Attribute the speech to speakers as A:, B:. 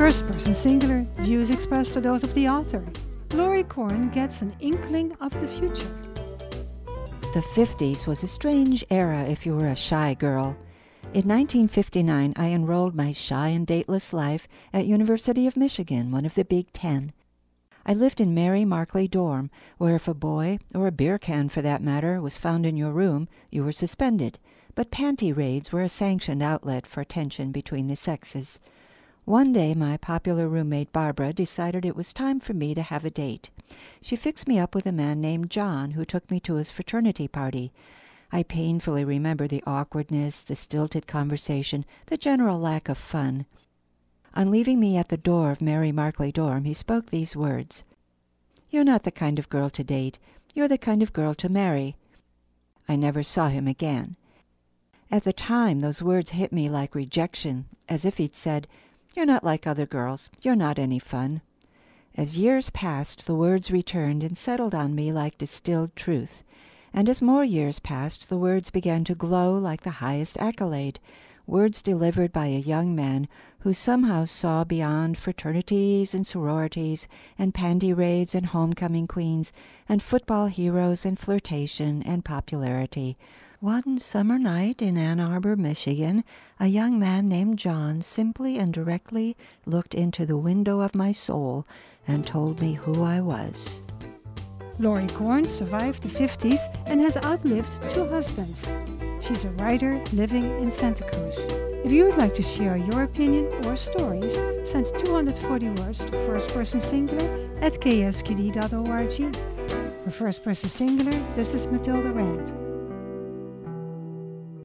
A: First person singular, views expressed are those of the author. Laurie Corn gets an inkling of the future.
B: The 50s was a strange era if you were a shy girl. In 1959, I enrolled my shy and dateless life at University of Michigan, one of the Big Ten. I lived in Mary Markley dorm, where if a boy, or a beer can for that matter, was found in your room, you were suspended. But panty raids were a sanctioned outlet for tension between the sexes. One day, my popular roommate Barbara decided it was time for me to have a date. She fixed me up with a man named John who took me to his fraternity party. I painfully remember the awkwardness, the stilted conversation, the general lack of fun. On leaving me at the door of Mary Markley dorm, he spoke these words You're not the kind of girl to date. You're the kind of girl to marry. I never saw him again. At the time, those words hit me like rejection, as if he'd said, You're not like other girls. You're not any fun. As years passed, the words returned and settled on me like distilled truth. And as more years passed, the words began to glow like the highest accolade, words delivered by a young man who somehow saw beyond fraternities and sororities and panty raids and homecoming queens and football heroes and flirtation and popularity. One summer night in Ann Arbor, Michigan, a young man named John simply and directly looked into the window of my soul and told me who I was.
A: Laurie Corn survived the 50s and has outlived two husbands. She's a writer living in Santa Cruz. If you would like to share your opinion or stories, send 240 words to first person singular at ksqd.org. For first person singular, this is Matilda Rand.